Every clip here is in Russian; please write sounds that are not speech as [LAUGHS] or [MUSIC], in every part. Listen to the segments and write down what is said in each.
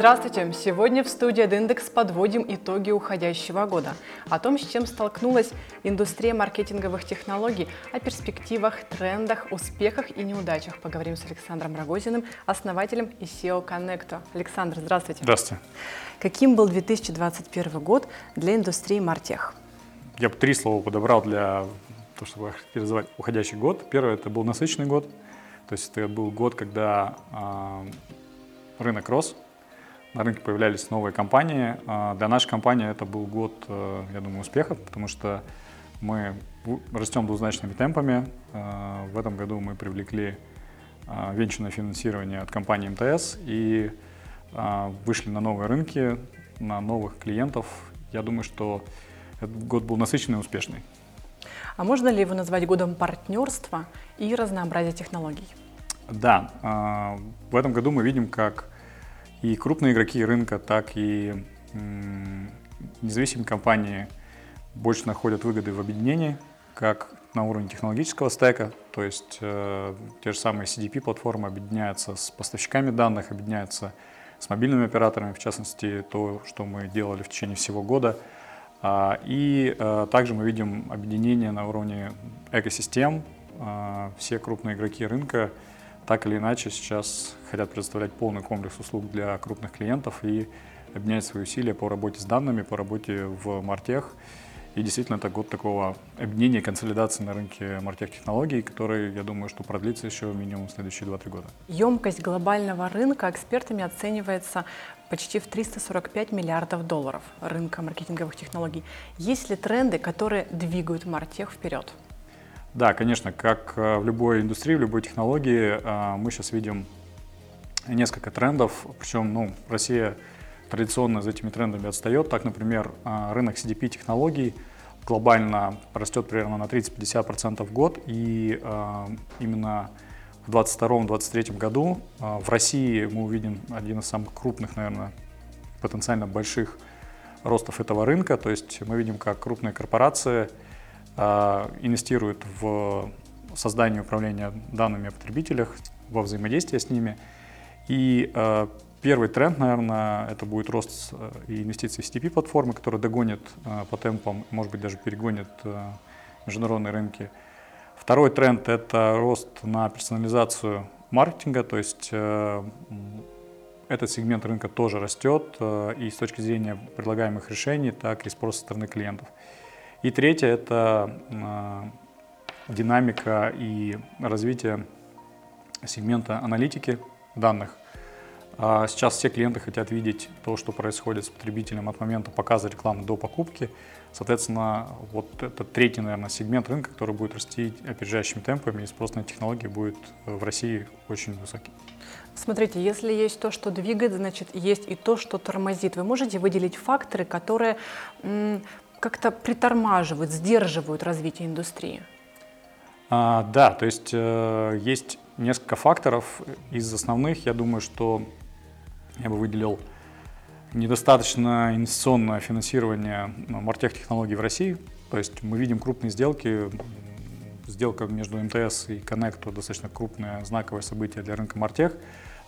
Здравствуйте! Сегодня в студии «Индекс» подводим итоги уходящего года. О том, с чем столкнулась индустрия маркетинговых технологий, о перспективах, трендах, успехах и неудачах поговорим с Александром Рогозиным, основателем и SEO Connecto. Александр, здравствуйте! Здравствуйте! Каким был 2021 год для индустрии Мартех? Я бы три слова подобрал для того, чтобы характеризовать уходящий год. Первое – это был насыщенный год. То есть это был год, когда э, рынок рос, на рынке появлялись новые компании. А, для нашей компании это был год, э, я думаю, успехов, потому что мы растем двузначными темпами. А, в этом году мы привлекли а, венчурное финансирование от компании МТС и вышли на новые рынки, на новых клиентов. Я думаю, что этот год был насыщенный и успешный. А можно ли его назвать годом партнерства и разнообразия технологий? Да, в этом году мы видим, как и крупные игроки рынка, так и независимые компании больше находят выгоды в объединении, как на уровне технологического стека, то есть э, те же самые CDP-платформы объединяются с поставщиками данных, объединяются с мобильными операторами, в частности, то, что мы делали в течение всего года. А, и э, также мы видим объединение на уровне экосистем. А, все крупные игроки рынка так или иначе сейчас хотят предоставлять полный комплекс услуг для крупных клиентов и объединять свои усилия по работе с данными, по работе в Мартех. И действительно, это год такого объединения консолидации на рынке мартех-технологий, который, я думаю, что продлится еще минимум следующие 2-3 года. Емкость глобального рынка экспертами оценивается почти в 345 миллиардов долларов рынка маркетинговых технологий. Есть ли тренды, которые двигают Мартех вперед? Да, конечно, как э, в любой индустрии, в любой технологии, э, мы сейчас видим несколько трендов, причем ну, Россия традиционно за этими трендами отстает. Так, например, э, рынок CDP-технологий глобально растет примерно на 30-50% в год, и именно в 2022-2023 году в России мы увидим один из самых крупных, наверное, потенциально больших ростов этого рынка, то есть мы видим, как крупные корпорации – а, инвестирует в создание управления данными о потребителях, во взаимодействие с ними. И а, первый тренд, наверное, это будет рост э, инвестиций в CTP-платформы, которые догонят э, по темпам, может быть, даже перегонят э, международные рынки. Второй тренд – это рост на персонализацию маркетинга, то есть этот сегмент рынка тоже растет и с точки зрения предлагаемых решений, так и спроса со стороны клиентов. И третье – это а, динамика и развитие сегмента аналитики данных. А сейчас все клиенты хотят видеть то, что происходит с потребителем от момента показа рекламы до покупки. Соответственно, вот это третий, наверное, сегмент рынка, который будет расти опережающими темпами, и спрос на технологии будет в России очень высокий. Смотрите, если есть то, что двигает, значит, есть и то, что тормозит. Вы можете выделить факторы, которые как-то притормаживают, сдерживают развитие индустрии? А, да, то есть э, есть несколько факторов. Из основных, я думаю, что я бы выделил недостаточно инвестиционное финансирование ну, мартех-технологий в России. То есть мы видим крупные сделки, сделка между МТС и Connect достаточно крупное знаковое событие для рынка мартех,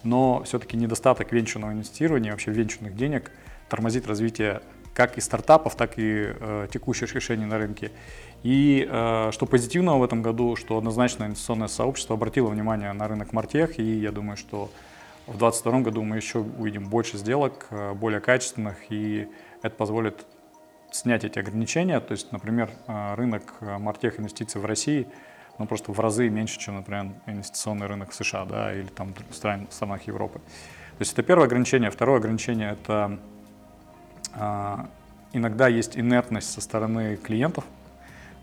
но все-таки недостаток венчурного инвестирования, вообще венчурных денег тормозит развитие как и стартапов, так и э, текущих решений на рынке. И э, что позитивного в этом году, что однозначно инвестиционное сообщество обратило внимание на рынок Мартех, и я думаю, что в 2022 году мы еще увидим больше сделок, э, более качественных, и это позволит снять эти ограничения. То есть, например, э, рынок э, Мартех инвестиций в России ну, просто в разы меньше, чем, например, инвестиционный рынок в США да, или там в стран, странах Европы. То есть это первое ограничение. Второе ограничение – это иногда есть инертность со стороны клиентов,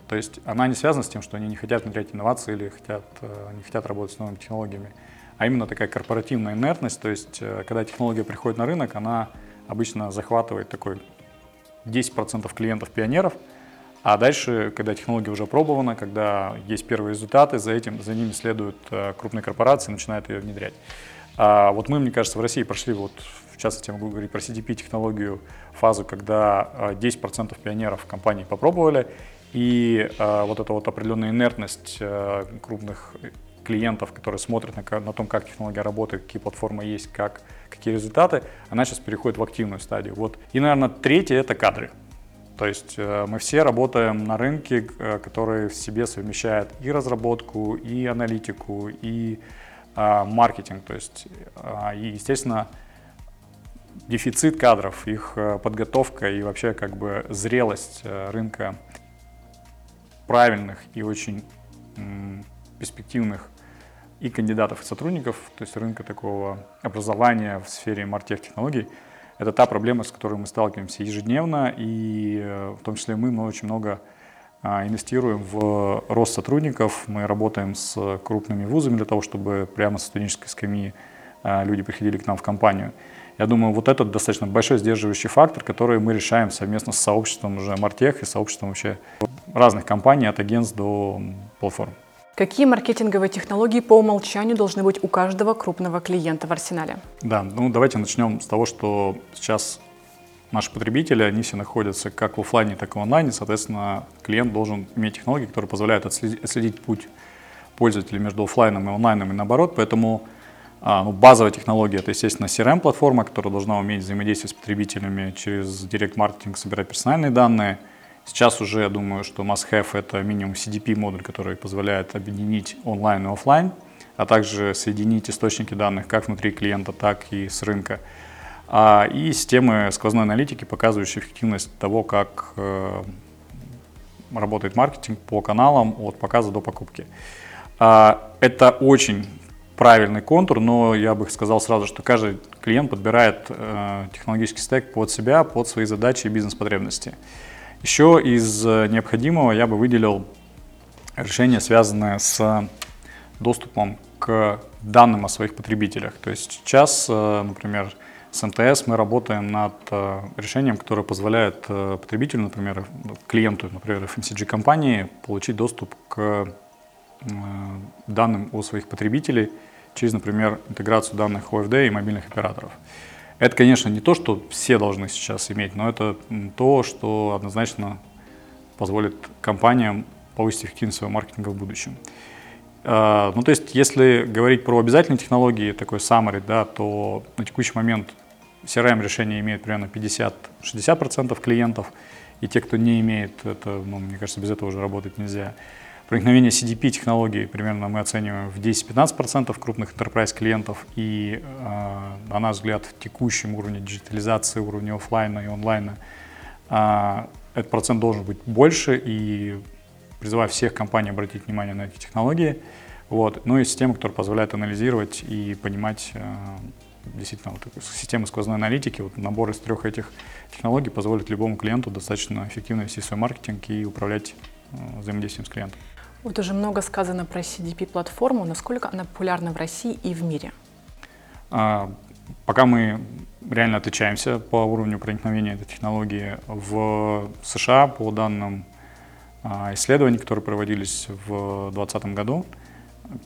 то есть она не связана с тем, что они не хотят внедрять инновации или хотят, э, не хотят работать с новыми технологиями, а именно такая корпоративная инертность, то есть э, когда технология приходит на рынок, она обычно захватывает такой 10% клиентов-пионеров, а дальше, когда технология уже опробована, когда есть первые результаты, за этим, за ними следуют э, крупные корпорации, начинают ее внедрять. А вот мы, мне кажется, в России прошли, вот, в частности, я могу говорить про CDP-технологию, фазу, когда 10% а, пионеров компании попробовали, и а, вот эта вот определенная инертность а, крупных клиентов, которые смотрят на, на том, как технология работает, какие платформы есть, как, какие результаты, она сейчас переходит в активную стадию. Вот. И, наверное, третье — это кадры. То есть э, мы все работаем на рынке, э, который в себе совмещает и разработку, и аналитику, и э, маркетинг. То есть, э, и, естественно, дефицит кадров, их э, подготовка и вообще как бы зрелость э, рынка правильных и очень перспективных и кандидатов, и сотрудников, то есть рынка такого образования в сфере мартех технологий, это та проблема, с которой мы сталкиваемся ежедневно, и э, в том числе мы, мы очень много а, инвестируем в рост сотрудников, мы работаем с крупными вузами для того, чтобы прямо со студенческой скамьи а, люди приходили к нам в компанию. Я думаю, вот это достаточно большой сдерживающий фактор, который мы решаем совместно с сообществом уже Мартех и сообществом вообще разных компаний, от агентств до платформ. Какие маркетинговые технологии по умолчанию должны быть у каждого крупного клиента в арсенале? Да, ну давайте начнем с того, что сейчас наши потребители, они все находятся как в офлайне, так и в онлайне. Соответственно, клиент должен иметь технологии, которые позволяют отследить, отследить путь пользователя между офлайном и онлайном и наоборот. Поэтому ну, базовая технология — это, естественно, CRM-платформа, которая должна уметь взаимодействовать с потребителями через директ-маркетинг, собирать персональные данные. Сейчас уже, я думаю, что must-have — это минимум CDP-модуль, который позволяет объединить онлайн и офлайн, а также соединить источники данных как внутри клиента, так и с рынка. А, и системы сквозной аналитики, показывающие эффективность того, как э, работает маркетинг по каналам от показа до покупки. А, это очень правильный контур, но я бы сказал сразу, что каждый клиент подбирает э, технологический стек под себя, под свои задачи и бизнес-потребности. Еще из э, необходимого я бы выделил решение, связанное с доступом к данным о своих потребителях. То есть сейчас, э, например, с МТС мы работаем над э, решением, которое позволяет потребителю, например, клиенту, например, FMCG-компании получить доступ к данным о своих потребителей через, например, интеграцию данных OFD и мобильных операторов. Это, конечно, не то, что все должны сейчас иметь, но это то, что однозначно позволит компаниям повысить эффективность своего маркетинга в будущем. А, ну, то есть, если говорить про обязательные технологии, такой summary, да, то на текущий момент CRM-решение имеет примерно 50-60% клиентов, и те, кто не имеет, это, ну, мне кажется, без этого уже работать нельзя. Проникновение CDP технологий примерно мы оцениваем в 10-15% крупных enterprise клиентов. И, э, на наш взгляд, в текущем уровне диджитализации, уровне офлайна и онлайна э, этот процент должен быть больше. И призываю всех компаний обратить внимание на эти технологии. Вот. Ну и система, которая позволяет анализировать и понимать э, действительно вот система сквозной аналитики, вот набор из трех этих технологий позволит любому клиенту достаточно эффективно вести свой маркетинг и управлять взаимодействием с клиентом. Вот уже много сказано про CDP-платформу. Насколько она популярна в России и в мире? А, пока мы реально отличаемся по уровню проникновения этой технологии в США, по данным а, исследований, которые проводились в 2020 году,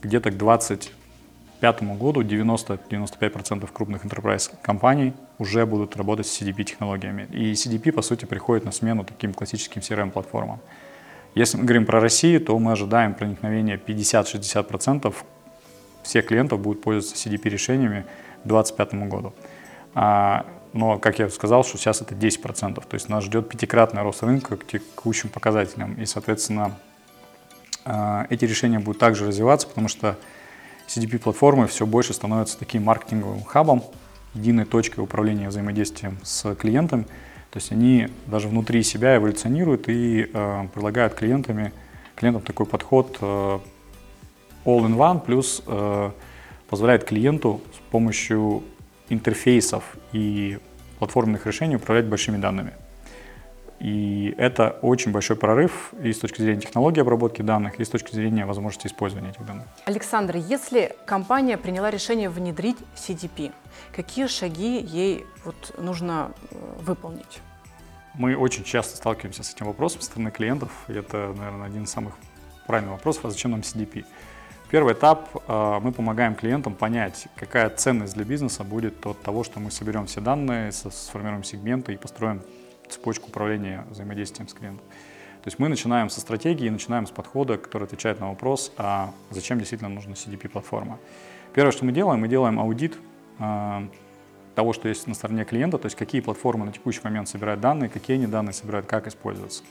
где-то к 2025 году 90-95% крупных enterprise компаний уже будут работать с CDP-технологиями. И CDP, по сути, приходит на смену таким классическим CRM-платформам. Если мы говорим про Россию, то мы ожидаем проникновения 50-60% всех клиентов будут пользоваться CDP-решениями к 2025 году. А, но, как я сказал, что сейчас это 10%. То есть нас ждет пятикратный рост рынка к текущим показателям. И, соответственно, а, эти решения будут также развиваться, потому что CDP-платформы все больше становятся таким маркетинговым хабом, единой точкой управления взаимодействием с клиентами, то есть они даже внутри себя эволюционируют и э, предлагают клиентами, клиентам такой подход э, all-in-one, плюс э, позволяет клиенту с помощью интерфейсов и платформенных решений управлять большими данными. И это очень большой прорыв и с точки зрения технологии обработки данных, и с точки зрения возможности использования этих данных. Александр, если компания приняла решение внедрить CDP, какие шаги ей вот нужно э, выполнить? Мы очень часто сталкиваемся с этим вопросом со стороны клиентов. И это, наверное, один из самых правильных вопросов, а зачем нам CDP? Первый этап э, мы помогаем клиентам понять, какая ценность для бизнеса будет от того, что мы соберем все данные, сформируем сегменты и построим цепочку управления взаимодействием с клиентом. То есть мы начинаем со стратегии, начинаем с подхода, который отвечает на вопрос, а зачем действительно нужна CDP-платформа. Первое, что мы делаем, мы делаем аудит э, того, что есть на стороне клиента, то есть какие платформы на текущий момент собирают данные, какие они данные собирают, как используются.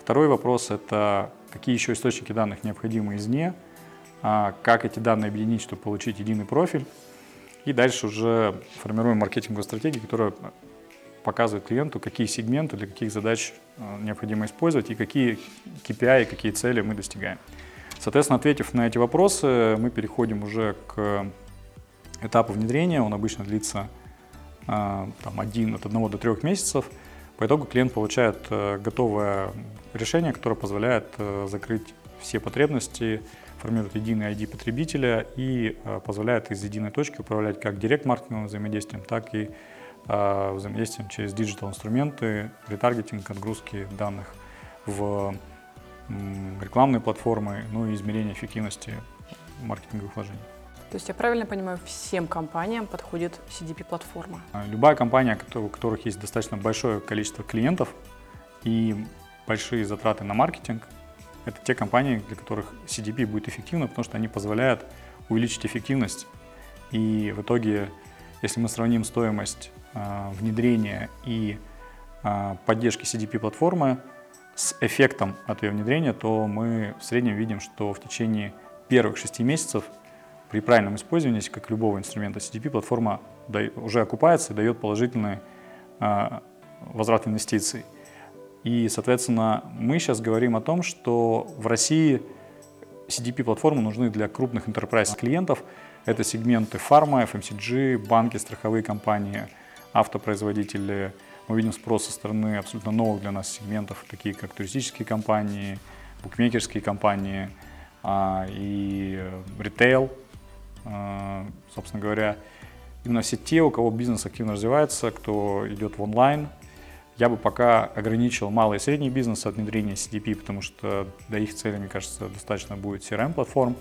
Второй вопрос – это какие еще источники данных необходимы извне, а как эти данные объединить, чтобы получить единый профиль. И дальше уже формируем маркетинговую стратегию, которая показывает клиенту, какие сегменты для каких задач э, необходимо использовать и какие KPI, и какие цели мы достигаем. Соответственно, ответив на эти вопросы, мы переходим уже к этапу внедрения. Он обычно длится э, там, один, от одного до трех месяцев. По итогу клиент получает э, готовое решение, которое позволяет закрыть все потребности, формирует единый ID потребителя и позволяет из единой точки управлять как direct-маркетинговым взаимодействием, так и а, взаимодействием через digital-инструменты, ретаргетинг, отгрузки данных в рекламные платформы, ну и измерение эффективности маркетинговых вложений. То есть я правильно понимаю, всем компаниям подходит CDP-платформа? А, любая компания, у которых есть достаточно большое количество клиентов и большие затраты на маркетинг, это те компании, для которых CDP будет эффективно, потому что они позволяют увеличить эффективность. И в итоге, если мы сравним стоимость а, внедрения и а, поддержки CDP-платформы с эффектом от ее внедрения, то мы в среднем видим, что в течение первых шести месяцев при правильном использовании, как любого инструмента CDP, платформа уже окупается и дает положительный а, возврат инвестиций. И, соответственно, мы сейчас говорим о том, что в России CDP-платформы нужны для крупных enterprise клиентов. Это сегменты фарма, FMCG, банки, страховые компании – автопроизводители. Мы видим спрос со стороны абсолютно новых для нас сегментов, такие как туристические компании, букмекерские компании а, и э, ритейл. А, собственно говоря, именно все те, у кого бизнес активно развивается, кто идет в онлайн. Я бы пока ограничил малый и средний бизнес от внедрения CDP, потому что для их цели, мне кажется, достаточно будет CRM-платформ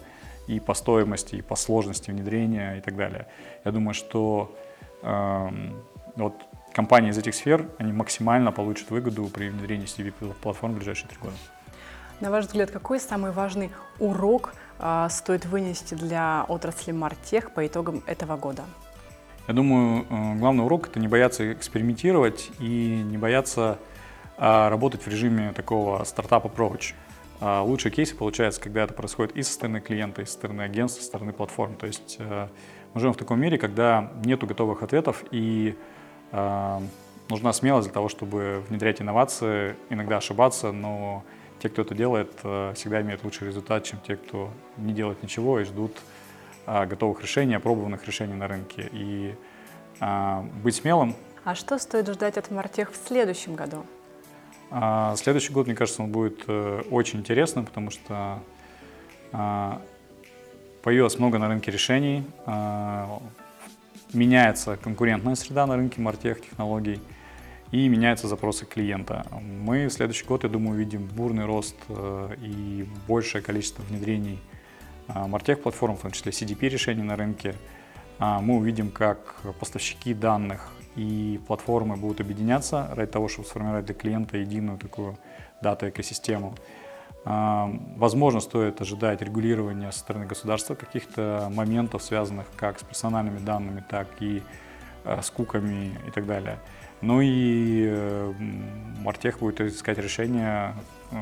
и по стоимости, и по сложности внедрения и так далее. Я думаю, что эм, вот компании из этих сфер, они максимально получат выгоду при внедрении CDP-платформ в ближайшие три года. На ваш взгляд, какой самый важный урок а, стоит вынести для отрасли Мартех по итогам этого года? Я думаю, э, главный урок – это не бояться экспериментировать и не бояться а, работать в режиме такого стартап-approach. А лучшие кейсы получаются, когда это происходит и со стороны клиента, и со стороны агентства, со стороны платформ. То есть э, мы живем в таком мире, когда нету готовых ответов, и э, нужна смелость для того, чтобы внедрять инновации, иногда ошибаться, но те, кто это делает, э, всегда имеют лучший результат, чем те, кто не делает ничего и ждут э, готовых решений, опробованных решений на рынке. И э, быть смелым. А что стоит ждать от Мартех в следующем году? А, следующий год, мне кажется, он будет э, очень интересным, потому что а, появилось много на рынке решений, а, меняется конкурентная среда на рынке мартех технологий и меняются запросы клиента. Мы в следующий год, я думаю, увидим бурный рост э, и большее количество внедрений э, мартех платформ, в том числе CDP решений на рынке. Э, мы увидим, как поставщики данных и платформы будут объединяться ради того, чтобы сформировать для клиента единую такую дата-экосистему. Возможно, стоит ожидать регулирования со стороны государства каких-то моментов, связанных как с персональными данными, так и э, с куками и так далее. Ну и Мартех будет искать решение, э,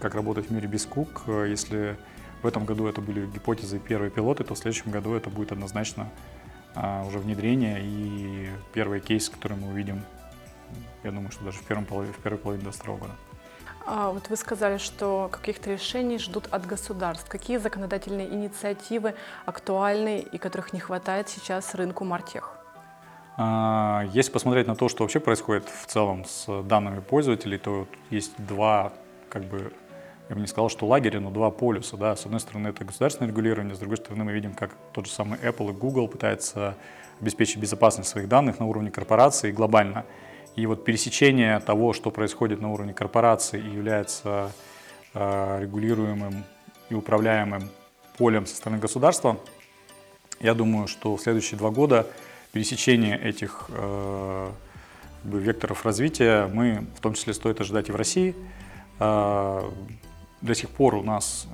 как работать в мире без кук. Если в этом году это были гипотезы первые пилоты, то в следующем году это будет однозначно уже внедрение и первый кейс, который мы увидим, я думаю, что даже в, первом в первой половине 2022 года. А вот вы сказали, что каких-то решений ждут от государств. Какие законодательные инициативы актуальны и которых не хватает сейчас рынку Мартех? А, если посмотреть на то, что вообще происходит в целом с данными пользователей, то есть два, как бы, я бы не сказал, что лагеря, но два полюса. Да? С одной стороны, это государственное регулирование, с другой стороны, мы видим, как тот же самый Apple и Google пытаются обеспечить безопасность своих данных на уровне корпорации глобально. И вот пересечение того, что происходит на уровне корпорации и является э, регулируемым и управляемым полем со стороны государства, я думаю, что в следующие два года пересечение этих э, векторов развития мы в том числе стоит ожидать и в России. А, до сих пор у нас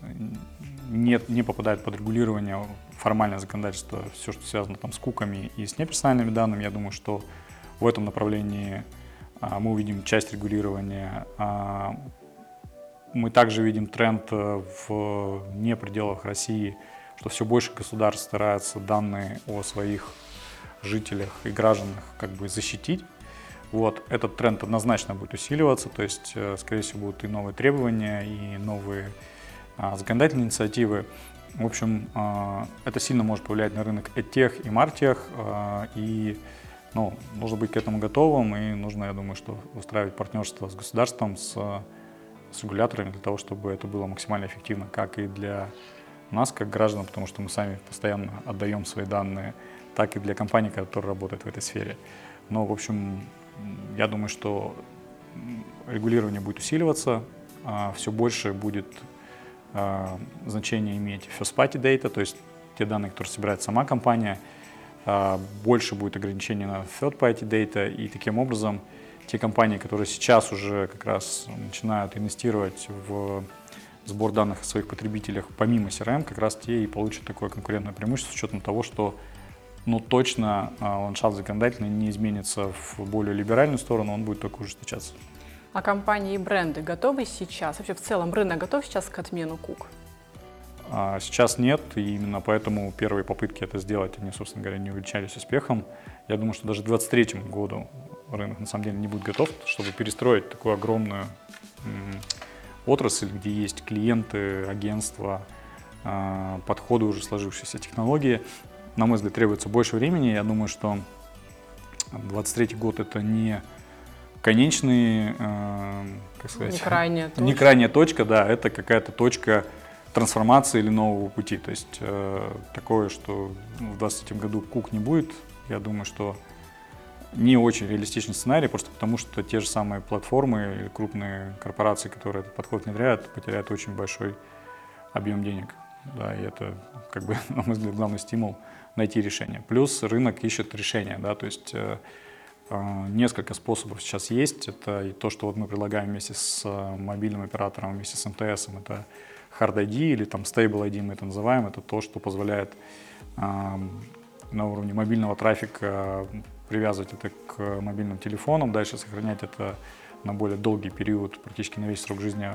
нет, не попадает под регулирование формальное законодательство, все, что связано там с куками и с неперсональными данными. Я думаю, что в этом направлении а, мы увидим часть регулирования. А, мы также видим тренд э, в не пределах России, что все больше государств стараются данные о своих жителях и гражданах как бы защитить. Вот, этот тренд однозначно будет усиливаться, то есть, э, скорее всего, будут и новые требования, и новые а, законодательные инициативы. В общем, а, это сильно может повлиять на рынок EdTech и MarTech, а, и ну, нужно быть к этому готовым, и нужно, я думаю, что устраивать партнерство с государством, с, с регуляторами для того, чтобы это было максимально эффективно, как и для нас, как граждан, потому что мы сами постоянно отдаем свои данные, так и для компаний, которые работают в этой сфере. Но, в общем, я думаю, что регулирование будет усиливаться, а, все больше будет а, значение иметь first-party data, то есть те данные, которые собирает сама компания, больше будет ограничений на third-party data, и таким образом те компании, которые сейчас уже как раз начинают инвестировать в сбор данных о своих потребителях помимо CRM, как раз те и получат такое конкурентное преимущество с учетом того, что ну, точно а, ландшафт законодательный не изменится в более либеральную сторону, он будет только ужесточаться. А компании и бренды готовы сейчас? Вообще в целом рынок готов сейчас к отмену КУК? А сейчас нет, и именно поэтому первые попытки это сделать, они, собственно говоря, не увенчались успехом. Я думаю, что даже к 2023 году рынок на самом деле не будет готов, чтобы перестроить такую огромную отрасль, где есть клиенты, агентства, а, подходы уже сложившиеся технологии на мой взгляд, требуется больше времени. Я думаю, что 23 год это не конечный, э, как сказать, не крайняя точка. Не крайняя точка, да, это какая-то точка трансформации или нового пути. То есть э, такое, что в 2023 году кук не будет, я думаю, что не очень реалистичный сценарий, просто потому что те же самые платформы или крупные корпорации, которые этот подход внедряют, потеряют очень большой объем денег. Да, и это, как бы, [LAUGHS] на мой взгляд, главный стимул найти решение. Плюс рынок ищет решения, да, то есть э, э, несколько способов сейчас есть. Это и то, что вот мы предлагаем вместе с э, мобильным оператором, вместе с МТС, это Hard ID или там Stable ID мы это называем. Это то, что позволяет на уровне мобильного трафика привязывать это к мобильным телефонам, дальше сохранять это на более долгий период, практически на весь срок жизни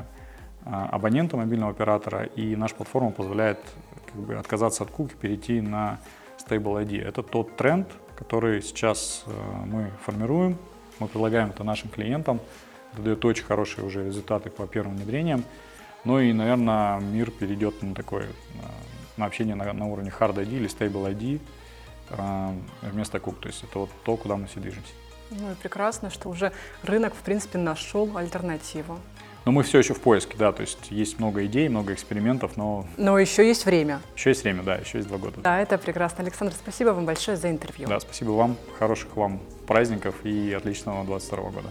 абонента мобильного оператора. И наша платформа позволяет как бы, отказаться от куки, перейти на Stable ID. Это тот тренд, который сейчас э, мы формируем, мы предлагаем это нашим клиентам, это дает очень хорошие уже результаты по первым внедрениям. Ну и, наверное, мир перейдет на такое, на общение на, на уровне Hard ID или Stable ID э, вместо кук. То есть это вот то, куда мы все движемся. Ну и прекрасно, что уже рынок, в принципе, нашел альтернативу. Но мы все еще в поиске, да, то есть есть много идей, много экспериментов, но... Но еще есть время. Еще есть время, да, еще есть два года. Да, это прекрасно. Александр, спасибо вам большое за интервью. Да, спасибо вам, хороших вам праздников и отличного 22 года.